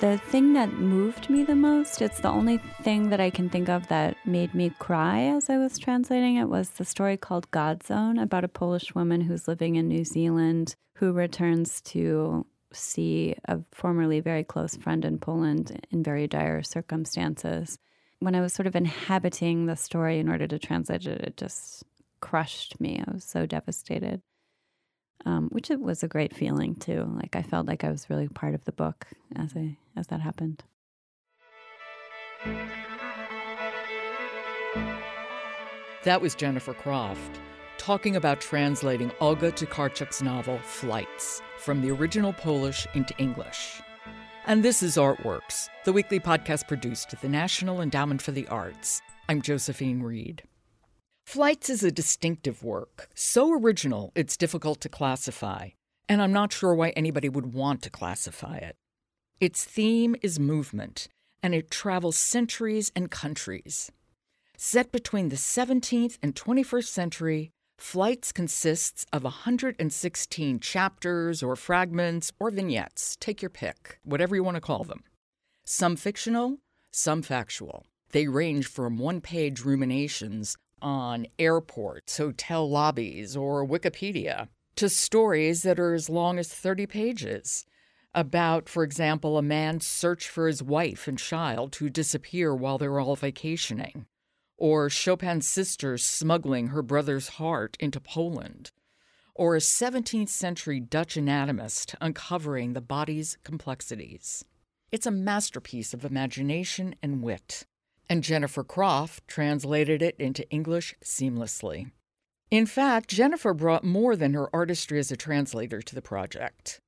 The thing that moved me the most, it's the only thing that I can think of that made me cry as I was translating it, was the story called Godzone about a Polish woman who's living in New Zealand who returns to see a formerly very close friend in Poland in very dire circumstances. When I was sort of inhabiting the story in order to translate it, it just crushed me. I was so devastated um, which it was a great feeling too. Like I felt like I was really part of the book as I as that happened. That was Jennifer Croft talking about translating Olga Tokarczuk's novel Flights from the original Polish into English. And this is Artworks, the weekly podcast produced at the National Endowment for the Arts. I'm Josephine Reed. Flights is a distinctive work, so original it's difficult to classify, and I'm not sure why anybody would want to classify it. Its theme is movement, and it travels centuries and countries. Set between the 17th and 21st century, Flights consists of 116 chapters or fragments or vignettes, take your pick, whatever you want to call them. Some fictional, some factual. They range from one page ruminations on airports, hotel lobbies, or Wikipedia, to stories that are as long as 30 pages about, for example, a man's search for his wife and child who disappear while they're all vacationing, or Chopin's sister smuggling her brother's heart into Poland, or a 17th century Dutch anatomist uncovering the body's complexities. It's a masterpiece of imagination and wit and Jennifer Croft translated it into English seamlessly. In fact, Jennifer brought more than her artistry as a translator to the project.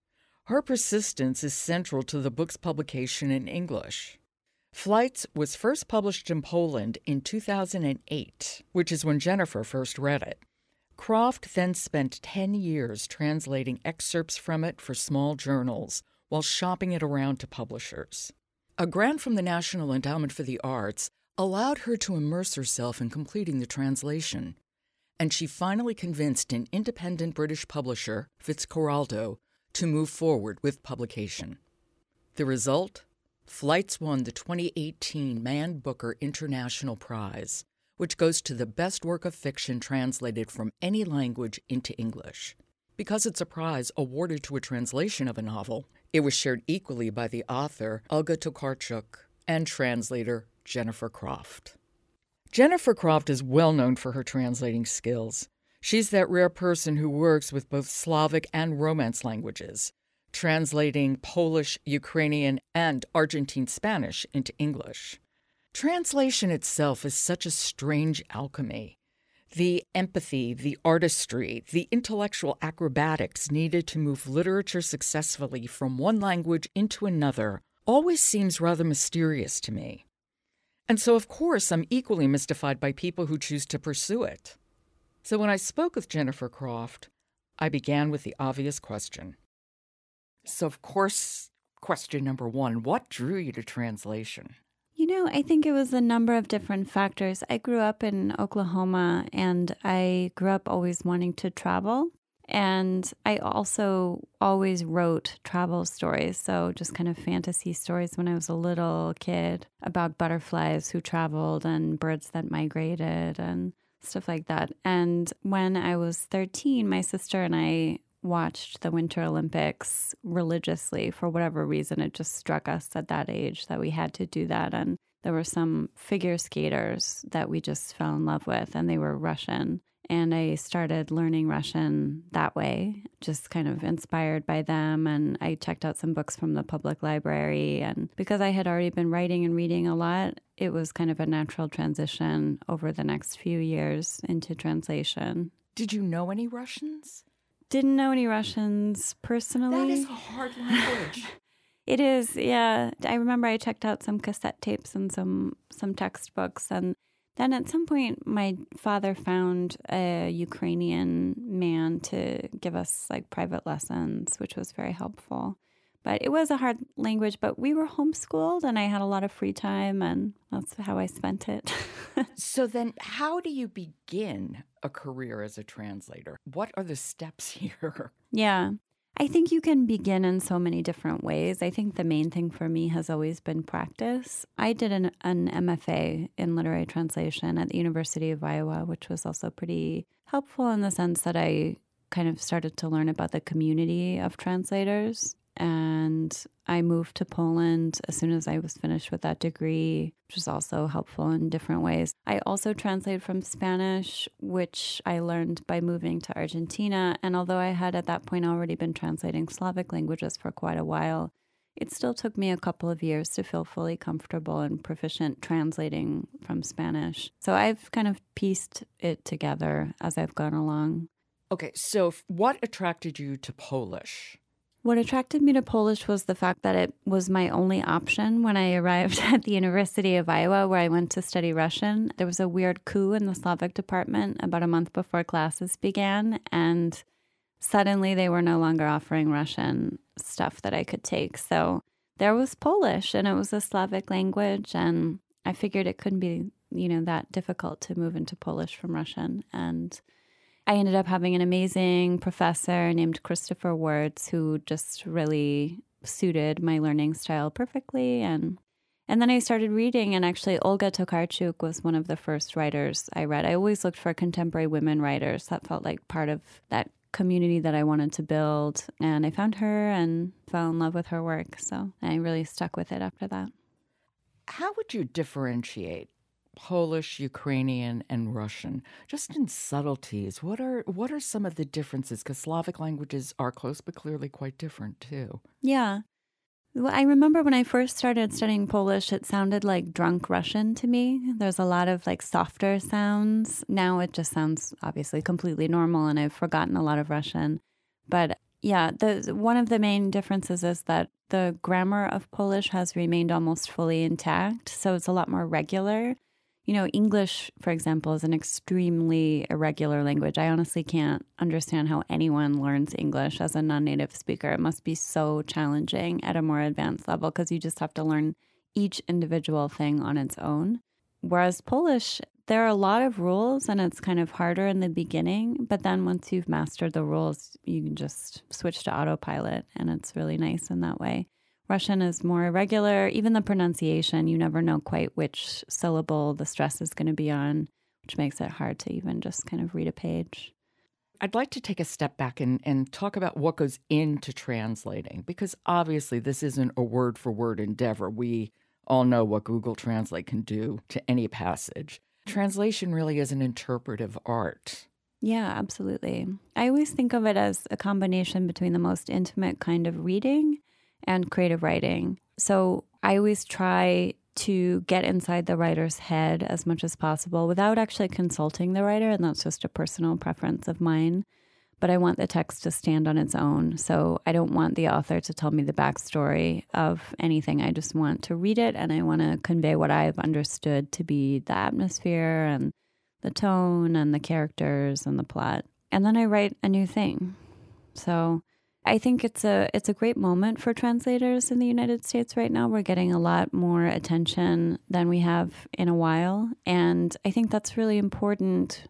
Her persistence is central to the book's publication in English. Flights was first published in Poland in 2008, which is when Jennifer first read it. Croft then spent 10 years translating excerpts from it for small journals while shopping it around to publishers. A grant from the National Endowment for the Arts allowed her to immerse herself in completing the translation, and she finally convinced an independent British publisher, Fitzcarraldo, to move forward with publication. The result? Flights won the 2018 Man Booker International Prize, which goes to the best work of fiction translated from any language into English. Because it's a prize awarded to a translation of a novel, it was shared equally by the author, Olga Tokarczuk, and translator, Jennifer Croft. Jennifer Croft is well known for her translating skills. She's that rare person who works with both Slavic and Romance languages, translating Polish, Ukrainian, and Argentine Spanish into English. Translation itself is such a strange alchemy the empathy, the artistry, the intellectual acrobatics needed to move literature successfully from one language into another always seems rather mysterious to me. And so, of course, I'm equally mystified by people who choose to pursue it. So, when I spoke with Jennifer Croft, I began with the obvious question. So, of course, question number one what drew you to translation? You know, I think it was a number of different factors. I grew up in Oklahoma and I grew up always wanting to travel. And I also always wrote travel stories. So, just kind of fantasy stories when I was a little kid about butterflies who traveled and birds that migrated and stuff like that. And when I was 13, my sister and I watched the Winter Olympics religiously for whatever reason. It just struck us at that age that we had to do that. And there were some figure skaters that we just fell in love with, and they were Russian. And I started learning Russian that way, just kind of inspired by them. And I checked out some books from the public library. And because I had already been writing and reading a lot, it was kind of a natural transition over the next few years into translation. Did you know any Russians? Didn't know any Russians personally. That is a hard language. it is, yeah. I remember I checked out some cassette tapes and some some textbooks and then at some point my father found a Ukrainian man to give us like private lessons, which was very helpful. But it was a hard language, but we were homeschooled and I had a lot of free time and that's how I spent it. so then how do you begin a career as a translator? What are the steps here? Yeah. I think you can begin in so many different ways. I think the main thing for me has always been practice. I did an, an MFA in literary translation at the University of Iowa, which was also pretty helpful in the sense that I kind of started to learn about the community of translators and I moved to Poland as soon as I was finished with that degree, which was also helpful in different ways. I also translated from Spanish, which I learned by moving to Argentina. And although I had at that point already been translating Slavic languages for quite a while, it still took me a couple of years to feel fully comfortable and proficient translating from Spanish. So I've kind of pieced it together as I've gone along. Okay, so what attracted you to Polish? What attracted me to Polish was the fact that it was my only option when I arrived at the University of Iowa, where I went to study Russian. There was a weird coup in the Slavic department about a month before classes began, and suddenly they were no longer offering Russian stuff that I could take. So there was Polish, and it was a Slavic language, and I figured it couldn't be, you know, that difficult to move into Polish from Russian. And I ended up having an amazing professor named Christopher Wertz who just really suited my learning style perfectly and and then I started reading and actually Olga Tokarczuk was one of the first writers I read. I always looked for contemporary women writers. That felt like part of that community that I wanted to build and I found her and fell in love with her work. So I really stuck with it after that. How would you differentiate Polish, Ukrainian, and Russian. Just in subtleties, what are what are some of the differences? Because Slavic languages are close, but clearly quite different too. Yeah. Well, I remember when I first started studying Polish, it sounded like drunk Russian to me. There's a lot of like softer sounds. Now it just sounds obviously completely normal, and I've forgotten a lot of Russian. But yeah, the one of the main differences is that the grammar of Polish has remained almost fully intact, so it's a lot more regular you know, English, for example, is an extremely irregular language. I honestly can't understand how anyone learns English as a non native speaker. It must be so challenging at a more advanced level because you just have to learn each individual thing on its own. Whereas Polish, there are a lot of rules and it's kind of harder in the beginning. But then once you've mastered the rules, you can just switch to autopilot and it's really nice in that way. Russian is more irregular. Even the pronunciation, you never know quite which syllable the stress is going to be on, which makes it hard to even just kind of read a page. I'd like to take a step back and, and talk about what goes into translating, because obviously this isn't a word for word endeavor. We all know what Google Translate can do to any passage. Translation really is an interpretive art. Yeah, absolutely. I always think of it as a combination between the most intimate kind of reading and creative writing. So I always try to get inside the writer's head as much as possible without actually consulting the writer. And that's just a personal preference of mine. But I want the text to stand on its own. So I don't want the author to tell me the backstory of anything. I just want to read it and I want to convey what I've understood to be the atmosphere and the tone and the characters and the plot. And then I write a new thing. So I think it's a it's a great moment for translators in the United States right now. We're getting a lot more attention than we have in a while, and I think that's really important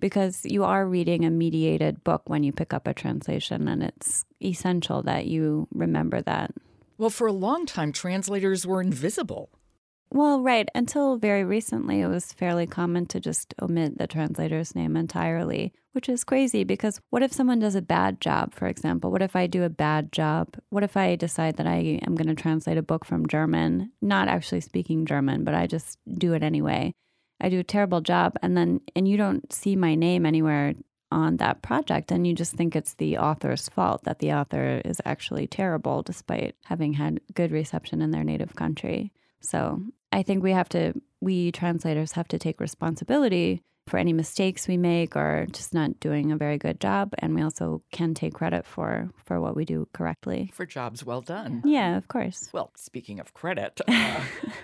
because you are reading a mediated book when you pick up a translation and it's essential that you remember that. Well, for a long time translators were invisible. Well, right. Until very recently, it was fairly common to just omit the translator's name entirely, which is crazy because what if someone does a bad job, for example? What if I do a bad job? What if I decide that I am going to translate a book from German, not actually speaking German, but I just do it anyway? I do a terrible job, and then, and you don't see my name anywhere on that project and you just think it's the author's fault that the author is actually terrible despite having had good reception in their native country. So I think we have to, we translators have to take responsibility for any mistakes we make or just not doing a very good job. And we also can take credit for for what we do correctly. For jobs well done. Yeah. Of course. Well speaking of credit uh,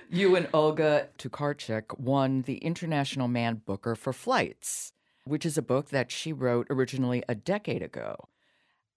you and olga tokarczuk won the international man booker for flights which is a book that she wrote originally a decade ago.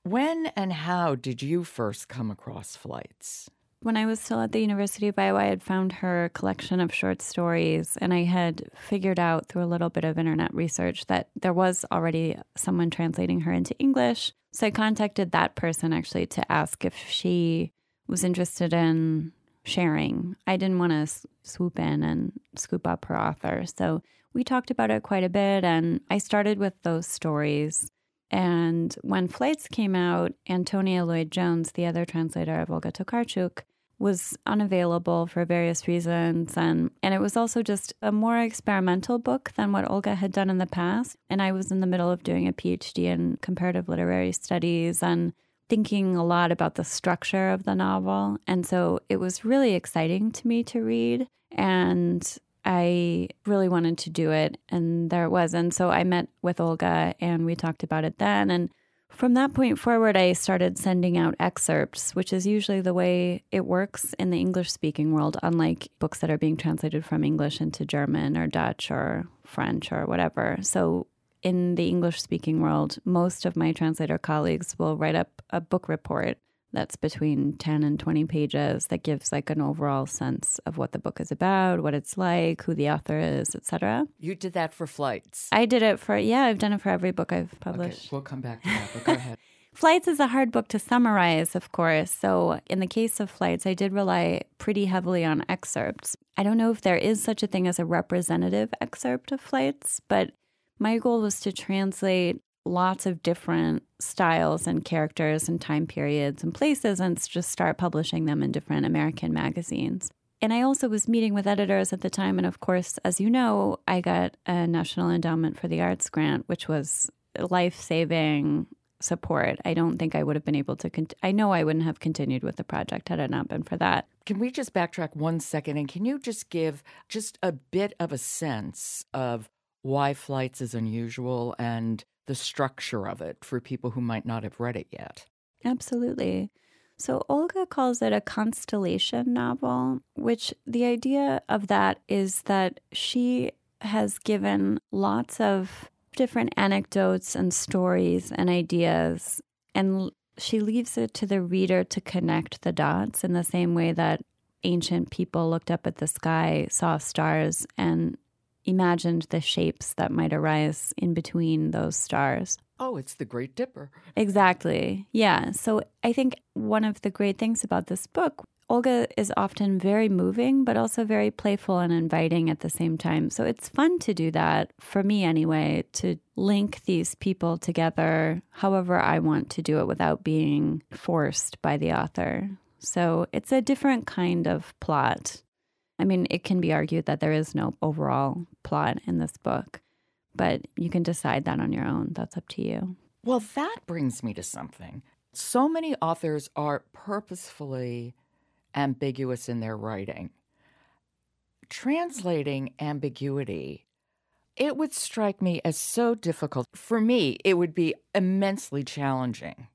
When and how did you first come across flights When I was still at the University of Iowa, I had found her collection of short stories, and I had figured out through a little bit of internet research that there was already someone translating her into English. So I contacted that person actually to ask if she was interested in sharing. I didn't want to swoop in and scoop up her author. So we talked about it quite a bit, and I started with those stories. And when Flights came out, Antonia Lloyd Jones, the other translator of Olga Tokarczuk, was unavailable for various reasons. And and it was also just a more experimental book than what Olga had done in the past. And I was in the middle of doing a PhD in comparative literary studies and thinking a lot about the structure of the novel. And so it was really exciting to me to read. And I really wanted to do it, and there it was. And so I met with Olga and we talked about it then. And from that point forward, I started sending out excerpts, which is usually the way it works in the English speaking world, unlike books that are being translated from English into German or Dutch or French or whatever. So in the English speaking world, most of my translator colleagues will write up a book report that's between 10 and 20 pages that gives like an overall sense of what the book is about what it's like who the author is etc you did that for flights. I did it for yeah i've done it for every book i've published. Okay, we'll come back to that but go ahead. Flights is a hard book to summarize of course. So in the case of flights i did rely pretty heavily on excerpts. I don't know if there is such a thing as a representative excerpt of flights but my goal was to translate lots of different styles and characters and time periods and places and just start publishing them in different American magazines. And I also was meeting with editors at the time. And of course, as you know, I got a National Endowment for the Arts grant, which was life saving support. I don't think I would have been able to. Con- I know I wouldn't have continued with the project had it not been for that. Can we just backtrack one second? And can you just give just a bit of a sense of why Flights is unusual and the structure of it for people who might not have read it yet. Absolutely. So, Olga calls it a constellation novel, which the idea of that is that she has given lots of different anecdotes and stories and ideas, and she leaves it to the reader to connect the dots in the same way that ancient people looked up at the sky, saw stars, and imagined the shapes that might arise in between those stars. Oh, it's the Great Dipper. Exactly. Yeah. So I think one of the great things about this book, Olga is often very moving, but also very playful and inviting at the same time. So it's fun to do that, for me anyway, to link these people together however I want to do it without being forced by the author. So it's a different kind of plot I mean, it can be argued that there is no overall plot in this book, but you can decide that on your own. That's up to you. Well, that brings me to something. So many authors are purposefully ambiguous in their writing. Translating ambiguity, it would strike me as so difficult. For me, it would be immensely challenging.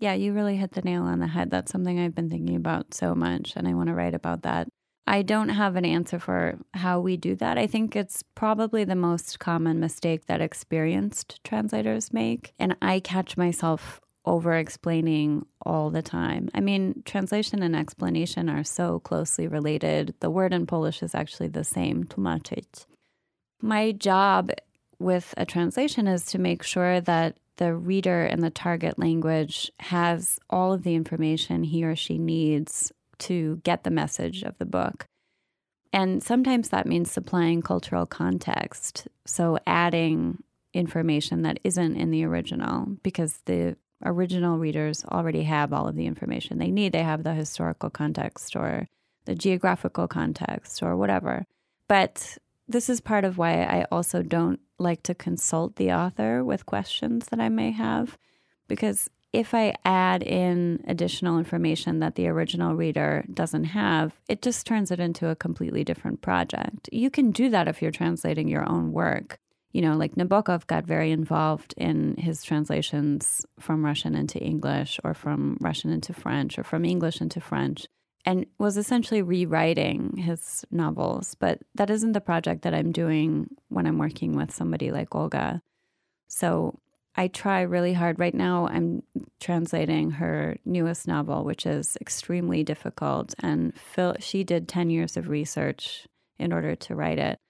Yeah, you really hit the nail on the head. That's something I've been thinking about so much, and I want to write about that. I don't have an answer for how we do that. I think it's probably the most common mistake that experienced translators make. And I catch myself over explaining all the time. I mean, translation and explanation are so closely related. The word in Polish is actually the same, tłumaczyć. My job with a translation is to make sure that the reader in the target language has all of the information he or she needs to get the message of the book. And sometimes that means supplying cultural context. So adding information that isn't in the original because the original readers already have all of the information they need. They have the historical context or the geographical context or whatever. But this is part of why I also don't like to consult the author with questions that I may have because if I add in additional information that the original reader doesn't have, it just turns it into a completely different project. You can do that if you're translating your own work. You know, like Nabokov got very involved in his translations from Russian into English or from Russian into French or from English into French and was essentially rewriting his novels. But that isn't the project that I'm doing when I'm working with somebody like Olga. So I try really hard. Right now, I'm translating her newest novel, which is extremely difficult. And Phil, she did 10 years of research in order to write it.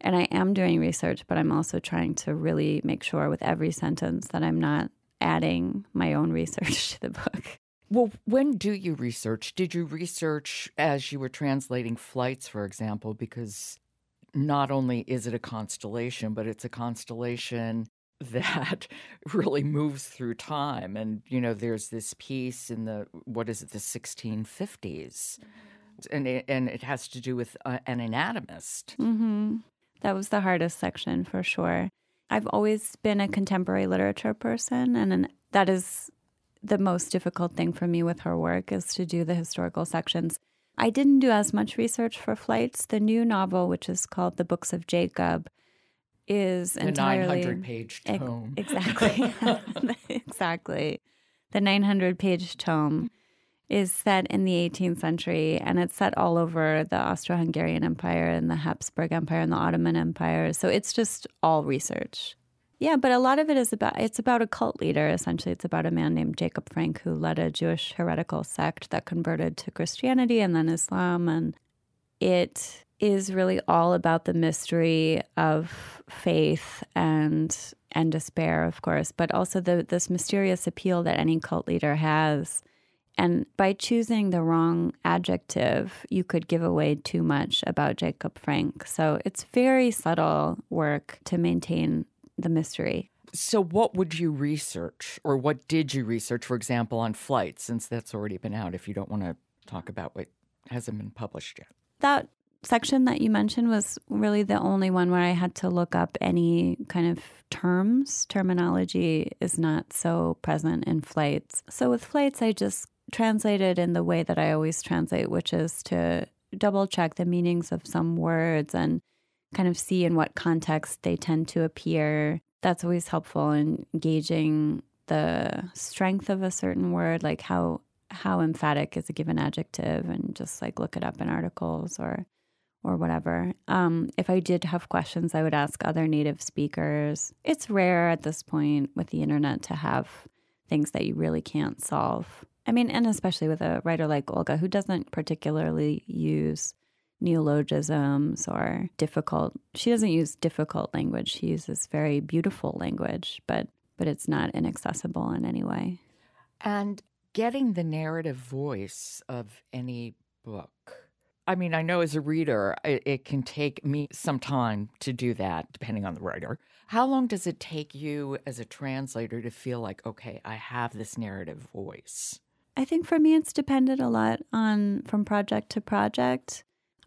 And I am doing research, but I'm also trying to really make sure with every sentence that I'm not adding my own research to the book. Well, when do you research? Did you research as you were translating flights, for example? Because not only is it a constellation, but it's a constellation that really moves through time. And, you know, there's this piece in the, what is it, the 1650s. Mm-hmm. And it, and it has to do with uh, an anatomist. Mm-hmm. That was the hardest section for sure. I've always been a contemporary literature person, and an, that is the most difficult thing for me with her work is to do the historical sections. I didn't do as much research for flights. The new novel, which is called The Books of Jacob, is the entirely 900 page tome. exactly. exactly. The 900 page tome is set in the 18th century and it's set all over the Austro Hungarian Empire and the Habsburg Empire and the Ottoman Empire. So it's just all research. Yeah, but a lot of it is about it's about a cult leader. Essentially, it's about a man named Jacob Frank who led a Jewish heretical sect that converted to Christianity and then Islam and it is really all about the mystery of faith and and despair, of course, but also the this mysterious appeal that any cult leader has. And by choosing the wrong adjective, you could give away too much about Jacob Frank. So it's very subtle work to maintain the mystery. So, what would you research, or what did you research, for example, on flight, since that's already been out, if you don't want to talk about what hasn't been published yet? That section that you mentioned was really the only one where I had to look up any kind of terms. Terminology is not so present in flights. So, with flights, I just translated in the way that I always translate, which is to double check the meanings of some words and kind of see in what context they tend to appear. That's always helpful in gauging the strength of a certain word, like how how emphatic is a given adjective, and just like look it up in articles or or whatever. Um, if I did have questions, I would ask other native speakers. It's rare at this point with the internet to have things that you really can't solve. I mean, and especially with a writer like Olga, who doesn't particularly use neologisms or difficult. She doesn't use difficult language. She uses very beautiful language, but but it's not inaccessible in any way. And getting the narrative voice of any book. I mean, I know as a reader, it, it, can take me some time to do that, depending on the writer. How long does it take you as a translator to feel like, okay, I have this narrative voice? I think for me, it's depended a lot on from project to project.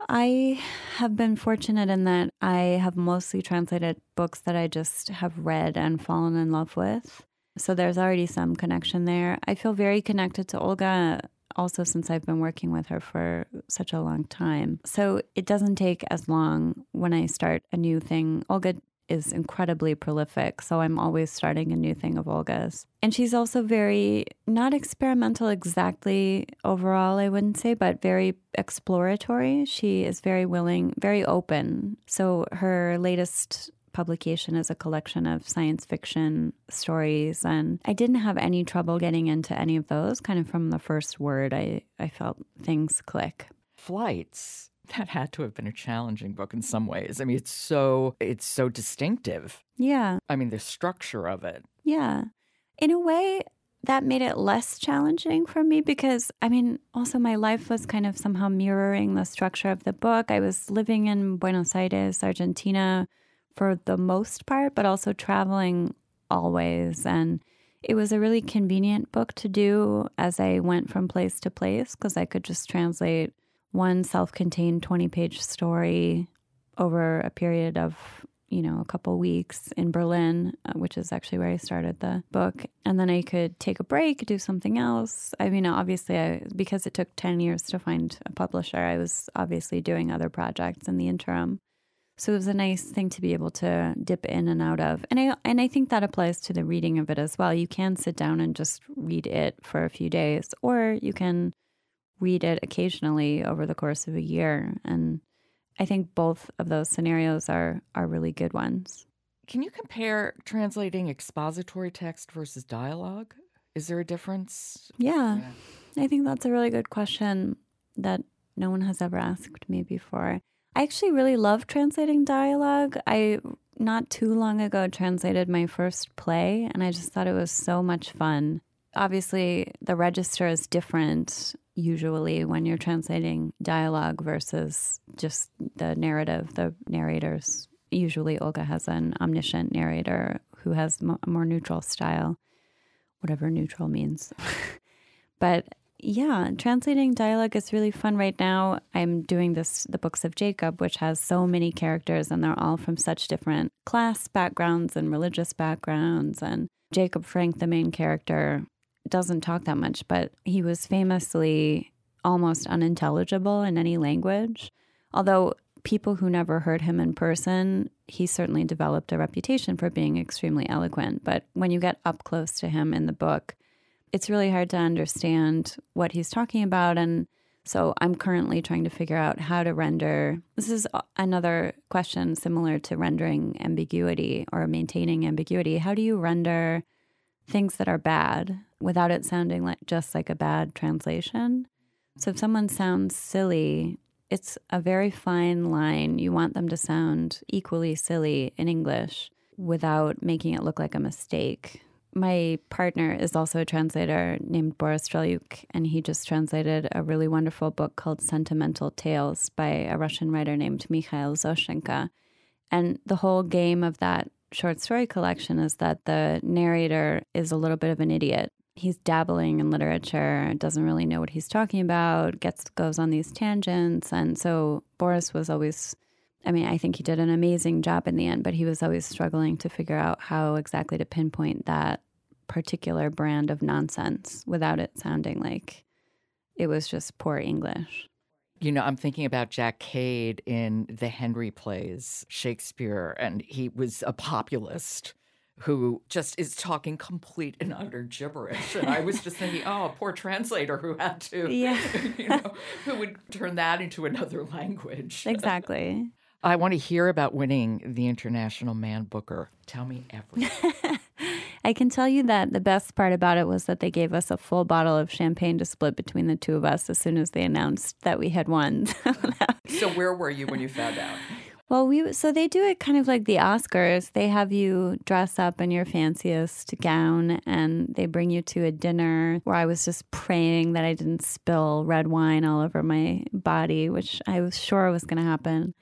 I have been fortunate in that I have mostly translated books that I just have read and fallen in love with. So there's already some connection there. I feel very connected to Olga also since I've been working with her for such a long time. So it doesn't take as long when I start a new thing. Olga is incredibly prolific. So I'm always starting a new thing of Olga's. And she's also very, not experimental exactly overall, I wouldn't say, but very exploratory. She is very willing, very open. So her latest publication is a collection of science fiction stories and i didn't have any trouble getting into any of those kind of from the first word i, I felt things click flights that had to have been a challenging book in some ways. I mean, it's so it's so distinctive. Yeah. I mean, the structure of it. Yeah. In a way, that made it less challenging for me because I mean, also my life was kind of somehow mirroring the structure of the book. I was living in Buenos Aires, Argentina for the most part, but also traveling always and it was a really convenient book to do as I went from place to place because I could just translate one self contained 20 page story over a period of you know, a couple weeks in Berlin, uh, which is actually where I started the book. And then I could take a break, do something else. I mean, obviously, I, because it took 10 years to find a publisher, I was obviously doing other projects in the interim. So it was a nice thing to be able to dip in and out of. And I and I think that applies to the reading of it as well. You can sit down and just read it for a few days or you can read it occasionally over the course of a year. And I think both of those scenarios are are really good ones. Can you compare translating expository text versus dialogue? Is there a difference? Yeah, yeah. I think that's a really good question that no one has ever asked me before. I actually really love translating dialogue. I not too long ago translated my first play and I just thought it was so much fun. Obviously, the register is different usually when you're translating dialogue versus just the narrative, the narrators. Usually, Olga has an omniscient narrator who has a more neutral style, whatever neutral means. but yeah, translating dialogue is really fun right now. I'm doing this, the books of Jacob, which has so many characters, and they're all from such different class backgrounds and religious backgrounds. And Jacob Frank, the main character, doesn't talk that much, but he was famously almost unintelligible in any language. Although people who never heard him in person, he certainly developed a reputation for being extremely eloquent. But when you get up close to him in the book, it's really hard to understand what he's talking about. And so I'm currently trying to figure out how to render. This is another question similar to rendering ambiguity or maintaining ambiguity. How do you render things that are bad without it sounding like just like a bad translation? So if someone sounds silly, it's a very fine line. You want them to sound equally silly in English without making it look like a mistake my partner is also a translator named Boris Dralyuk, and he just translated a really wonderful book called Sentimental Tales by a Russian writer named Mikhail Zoshchenko. And the whole game of that short story collection is that the narrator is a little bit of an idiot. He's dabbling in literature, doesn't really know what he's talking about, gets goes on these tangents, and so Boris was always I mean, I think he did an amazing job in the end, but he was always struggling to figure out how exactly to pinpoint that particular brand of nonsense without it sounding like it was just poor English. You know, I'm thinking about Jack Cade in the Henry plays, Shakespeare, and he was a populist who just is talking complete and utter gibberish. And I was just thinking, oh, a poor translator who had to, yeah. you know, who would turn that into another language. Exactly. I want to hear about winning the International Man Booker. Tell me everything. I can tell you that the best part about it was that they gave us a full bottle of champagne to split between the two of us as soon as they announced that we had won. so where were you when you found out? Well, we so they do it kind of like the Oscars. They have you dress up in your fanciest gown and they bring you to a dinner where I was just praying that I didn't spill red wine all over my body, which I was sure was going to happen.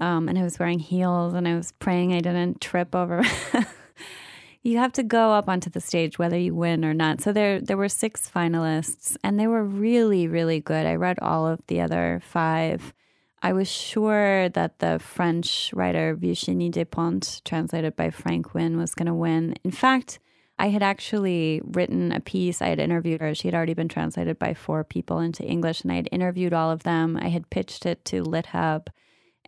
Um, and I was wearing heels and I was praying I didn't trip over. you have to go up onto the stage whether you win or not. So there there were six finalists and they were really really good. I read all of the other 5. I was sure that the French writer Virginie Despentes translated by Frank Wynne was going to win. In fact, I had actually written a piece. I had interviewed her. She had already been translated by four people into English, and I had interviewed all of them. I had pitched it to LitHub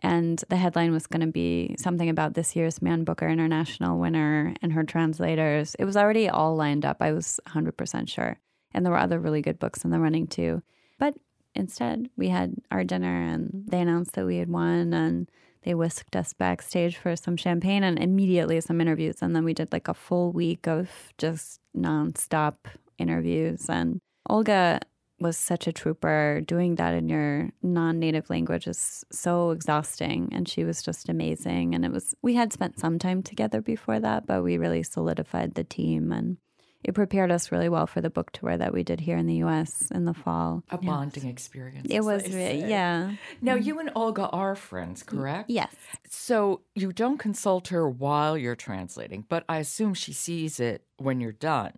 and the headline was going to be something about this year's Man Booker International winner and her translators. It was already all lined up. I was 100% sure. And there were other really good books in the running too. But instead, we had our dinner and they announced that we had won and they whisked us backstage for some champagne and immediately some interviews. And then we did like a full week of just nonstop interviews. And Olga was such a trooper. Doing that in your non native language is so exhausting. And she was just amazing. And it was, we had spent some time together before that, but we really solidified the team and it prepared us really well for the book tour that we did here in the US in the fall. A bonding experience. It was, yeah. Now, mm-hmm. you and Olga are friends, correct? Yes. So you don't consult her while you're translating, but I assume she sees it when you're done.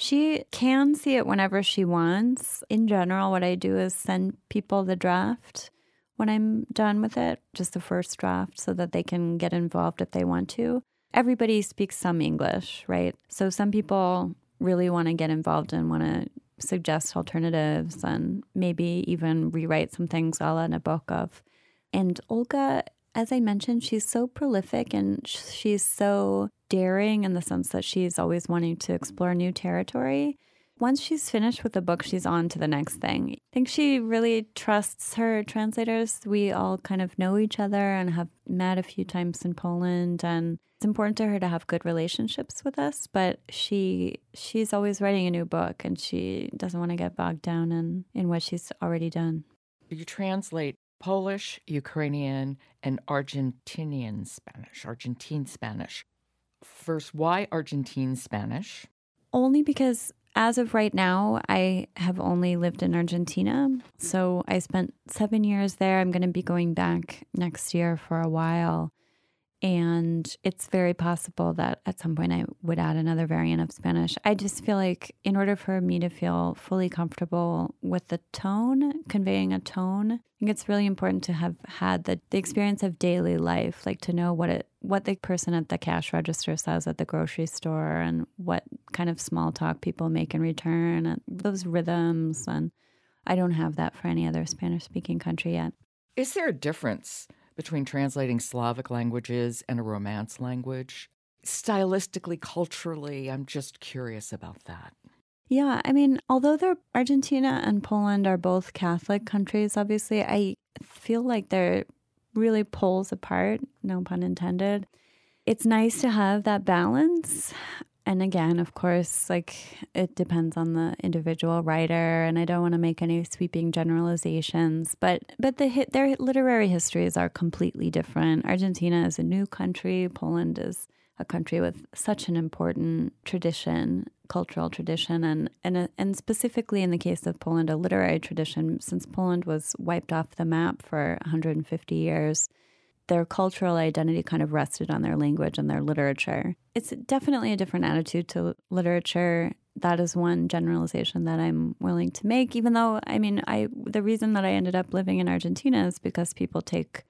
She can see it whenever she wants. In general, what I do is send people the draft when I'm done with it, just the first draft, so that they can get involved if they want to. Everybody speaks some English, right? So some people really want to get involved and want to suggest alternatives and maybe even rewrite some things a la Nabokov. And Olga as I mentioned, she's so prolific and she's so daring in the sense that she's always wanting to explore new territory. once she's finished with the book, she's on to the next thing. I think she really trusts her translators. We all kind of know each other and have met a few times in Poland and it's important to her to have good relationships with us, but she she's always writing a new book and she doesn't want to get bogged down in, in what she's already done. You translate Polish, Ukrainian, and Argentinian Spanish, Argentine Spanish. First, why Argentine Spanish? Only because as of right now, I have only lived in Argentina. So I spent seven years there. I'm going to be going back next year for a while. And it's very possible that at some point I would add another variant of Spanish. I just feel like, in order for me to feel fully comfortable with the tone, conveying a tone, I think it's really important to have had the, the experience of daily life, like to know what it what the person at the cash register says at the grocery store and what kind of small talk people make in return and those rhythms. And I don't have that for any other Spanish speaking country yet. Is there a difference between translating Slavic languages and a Romance language? Stylistically, culturally, I'm just curious about that. Yeah, I mean, although they're Argentina and Poland are both Catholic countries, obviously, I feel like they're really poles apart, no pun intended. It's nice to have that balance and again, of course, like it depends on the individual writer, and I don't want to make any sweeping generalizations. But but the their literary histories are completely different. Argentina is a new country. Poland is a country with such an important tradition, cultural tradition, and and uh, and specifically in the case of Poland, a literary tradition. Since Poland was wiped off the map for 150 years, their cultural identity kind of rested on their language and their literature. It's definitely a different attitude to literature. That is one generalization that I'm willing to make, even though, I mean, I the reason that I ended up living in Argentina is because people take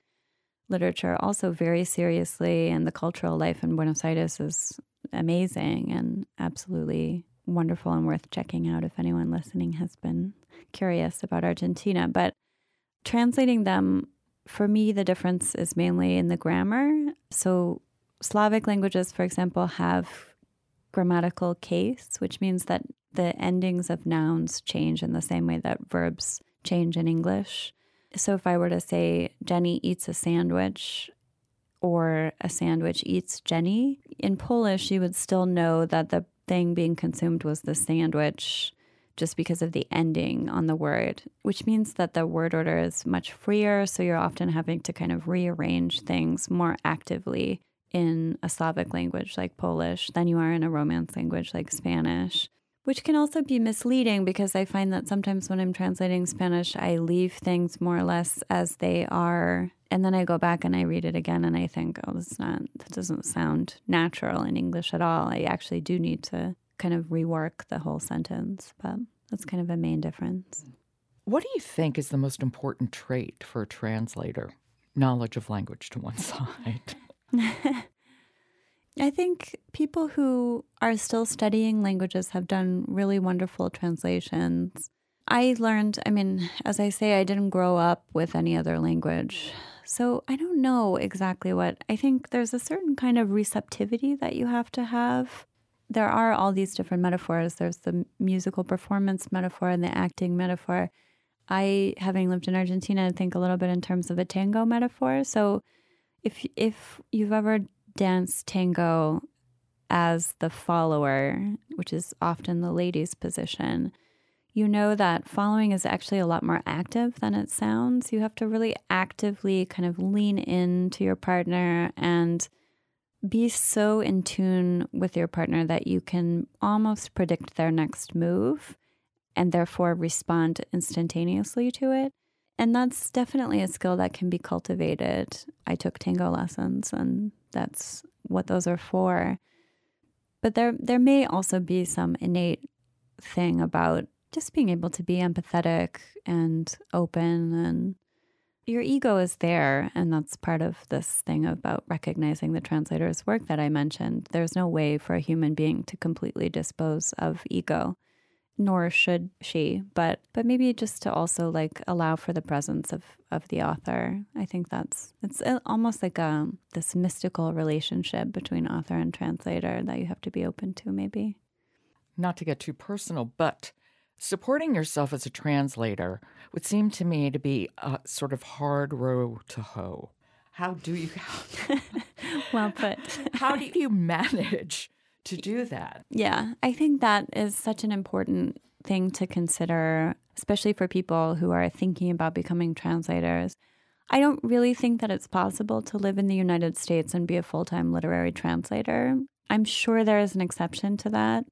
literature also very seriously, and the cultural life in Buenos Aires is amazing and absolutely wonderful and worth checking out if anyone listening has been curious about Argentina. But translating them for me, the difference is mainly in the grammar. So, Slavic languages, for example, have grammatical case, which means that the endings of nouns change in the same way that verbs change in English. So, if I were to say, Jenny eats a sandwich, or a sandwich eats Jenny, in Polish, you would still know that the thing being consumed was the sandwich just because of the ending on the word, which means that the word order is much freer. So you're often having to kind of rearrange things more actively in a Slavic language like Polish than you are in a Romance language like Spanish, which can also be misleading because I find that sometimes when I'm translating Spanish, I leave things more or less as they are. And then I go back and I read it again and I think, oh, that's not, that doesn't sound natural in English at all. I actually do need to kind of rework the whole sentence, but that's kind of a main difference. What do you think is the most important trait for a translator? Knowledge of language to one side. I think people who are still studying languages have done really wonderful translations. I learned, I mean, as I say, I didn't grow up with any other language. So I don't know exactly what. I think there's a certain kind of receptivity that you have to have there are all these different metaphors. There's the musical performance metaphor and the acting metaphor. I, having lived in Argentina, think a little bit in terms of a tango metaphor. So, if if you've ever danced tango as the follower, which is often the lady's position, you know that following is actually a lot more active than it sounds. You have to really actively kind of lean into your partner and be so in tune with your partner that you can almost predict their next move and therefore respond instantaneously to it. And that's definitely a skill that can be cultivated. I took tango lessons and that's what those are for. But there there may also be some innate thing about just being able to be empathetic and open and your ego is there, and that's part of this thing about recognizing the translator's work that I mentioned. There's no way for a human being to completely dispose of ego, nor should she. But but maybe just to also like allow for the presence of of the author. I think that's it's almost like a um, this mystical relationship between author and translator that you have to be open to. Maybe. not to get too personal, but supporting yourself as a translator would seem to me to be a sort of hard row to hoe. How do you well put. how do you manage to do that? Yeah, I think that is such an important thing to consider, especially for people who are thinking about becoming translators. I don't really think that it's possible to live in the United States and be a full time literary translator. I'm sure there is an exception to that.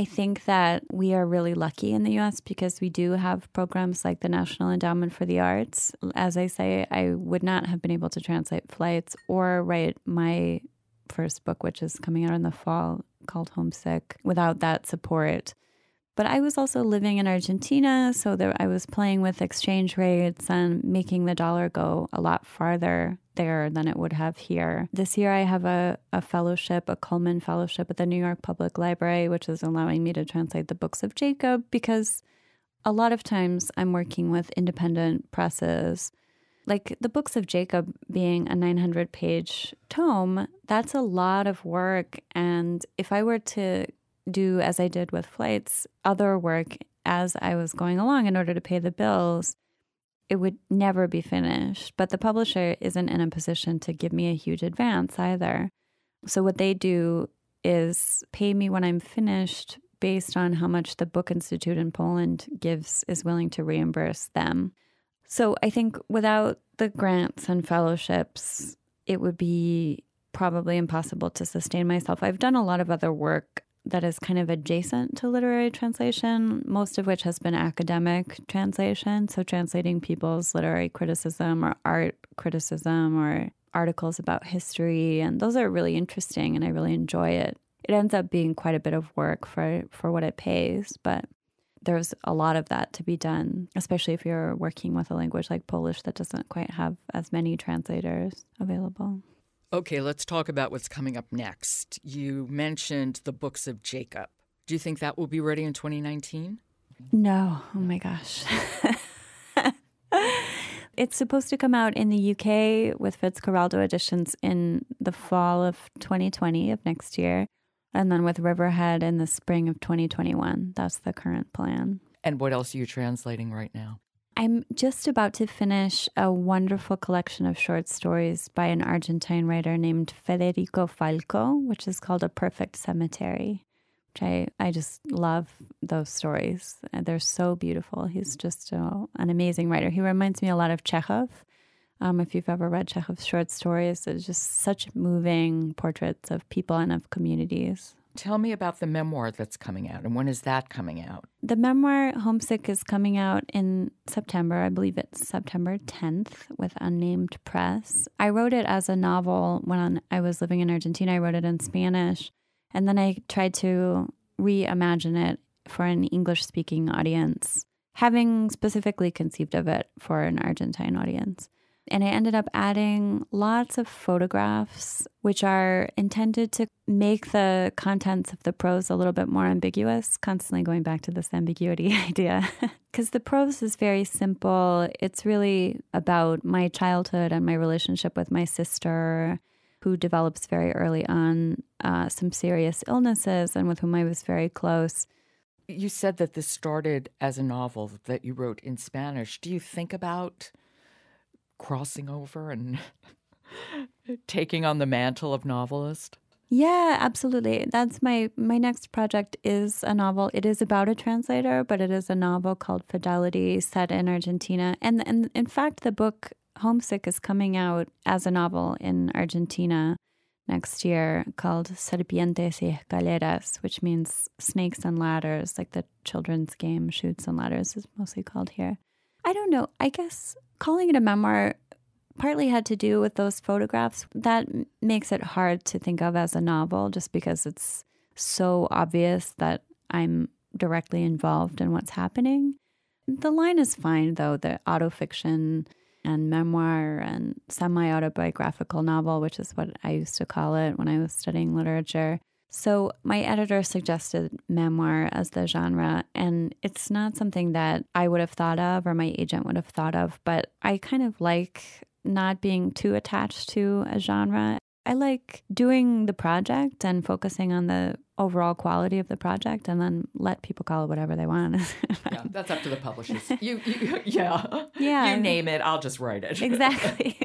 I think that we are really lucky in the US because we do have programs like the National Endowment for the Arts. As I say, I would not have been able to translate flights or write my first book, which is coming out in the fall called Homesick, without that support. But I was also living in Argentina, so that I was playing with exchange rates and making the dollar go a lot farther there than it would have here. This year, I have a, a fellowship, a Cullman Fellowship at the New York Public Library, which is allowing me to translate the books of Jacob because a lot of times I'm working with independent presses. Like the books of Jacob being a 900 page tome, that's a lot of work. And if I were to do, as I did with flights, other work as I was going along in order to pay the bills, it would never be finished. But the publisher isn't in a position to give me a huge advance either. So what they do is pay me when I'm finished based on how much the Book Institute in Poland gives is willing to reimburse them. So I think without the grants and fellowships, it would be probably impossible to sustain myself. I've done a lot of other work that is kind of adjacent to literary translation, most of which has been academic translation. So, translating people's literary criticism or art criticism or articles about history. And those are really interesting and I really enjoy it. It ends up being quite a bit of work for, for what it pays, but there's a lot of that to be done, especially if you're working with a language like Polish that doesn't quite have as many translators available. Okay, let's talk about what's coming up next. You mentioned the books of Jacob. Do you think that will be ready in 2019? No. Oh my gosh. it's supposed to come out in the UK with Fitzcarraldo editions in the fall of 2020 of next year, and then with Riverhead in the spring of 2021. That's the current plan. And what else are you translating right now? I'm just about to finish a wonderful collection of short stories by an Argentine writer named Federico Falco, which is called A Perfect Cemetery. Which I, I just love those stories. They're so beautiful. He's just a, an amazing writer. He reminds me a lot of Chekhov. Um, if you've ever read Chekhov's short stories, it's just such moving portraits of people and of communities. Tell me about the memoir that's coming out and when is that coming out? The memoir Homesick is coming out in September. I believe it's September 10th with Unnamed Press. I wrote it as a novel when I was living in Argentina. I wrote it in Spanish and then I tried to reimagine it for an English speaking audience, having specifically conceived of it for an Argentine audience. And I ended up adding lots of photographs, which are intended to make the contents of the prose a little bit more ambiguous, constantly going back to this ambiguity idea. Because the prose is very simple. It's really about my childhood and my relationship with my sister, who develops very early on uh, some serious illnesses and with whom I was very close. You said that this started as a novel that you wrote in Spanish. Do you think about crossing over and taking on the mantle of novelist? Yeah, absolutely. That's my my next project is a novel. It is about a translator, but it is a novel called Fidelity set in Argentina. And and in fact the book Homesick is coming out as a novel in Argentina next year called Serpientes y Escaleras, which means snakes and ladders, like the children's game Chutes and Ladders is mostly called here. I don't know. I guess calling it a memoir partly had to do with those photographs. That makes it hard to think of as a novel just because it's so obvious that I'm directly involved in what's happening. The line is fine, though, the autofiction and memoir and semi autobiographical novel, which is what I used to call it when I was studying literature. So, my editor suggested memoir as the genre, and it's not something that I would have thought of or my agent would have thought of, but I kind of like not being too attached to a genre. I like doing the project and focusing on the overall quality of the project and then let people call it whatever they want. yeah, that's up to the publishers. You, you yeah. Yeah. You name it, I'll just write it. exactly.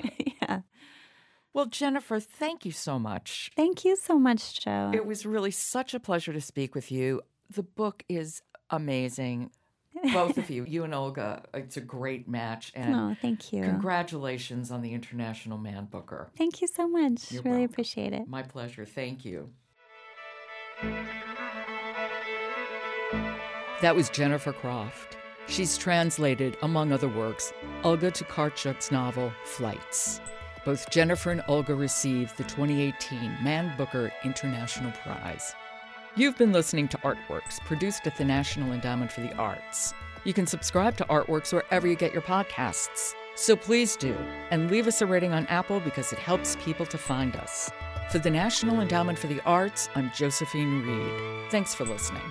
Well, Jennifer, thank you so much. Thank you so much, Joe. It was really such a pleasure to speak with you. The book is amazing. Both of you, you and Olga, it's a great match. And oh, thank you. Congratulations on the International Man Booker. Thank you so much. You're really welcome. appreciate it. My pleasure. Thank you. That was Jennifer Croft. She's translated, among other works, Olga Tokarczuk's novel Flights. Both Jennifer and Olga received the 2018 Man Booker International Prize. You've been listening to Artworks, produced at the National Endowment for the Arts. You can subscribe to Artworks wherever you get your podcasts. So please do, and leave us a rating on Apple because it helps people to find us. For the National Endowment for the Arts, I'm Josephine Reed. Thanks for listening.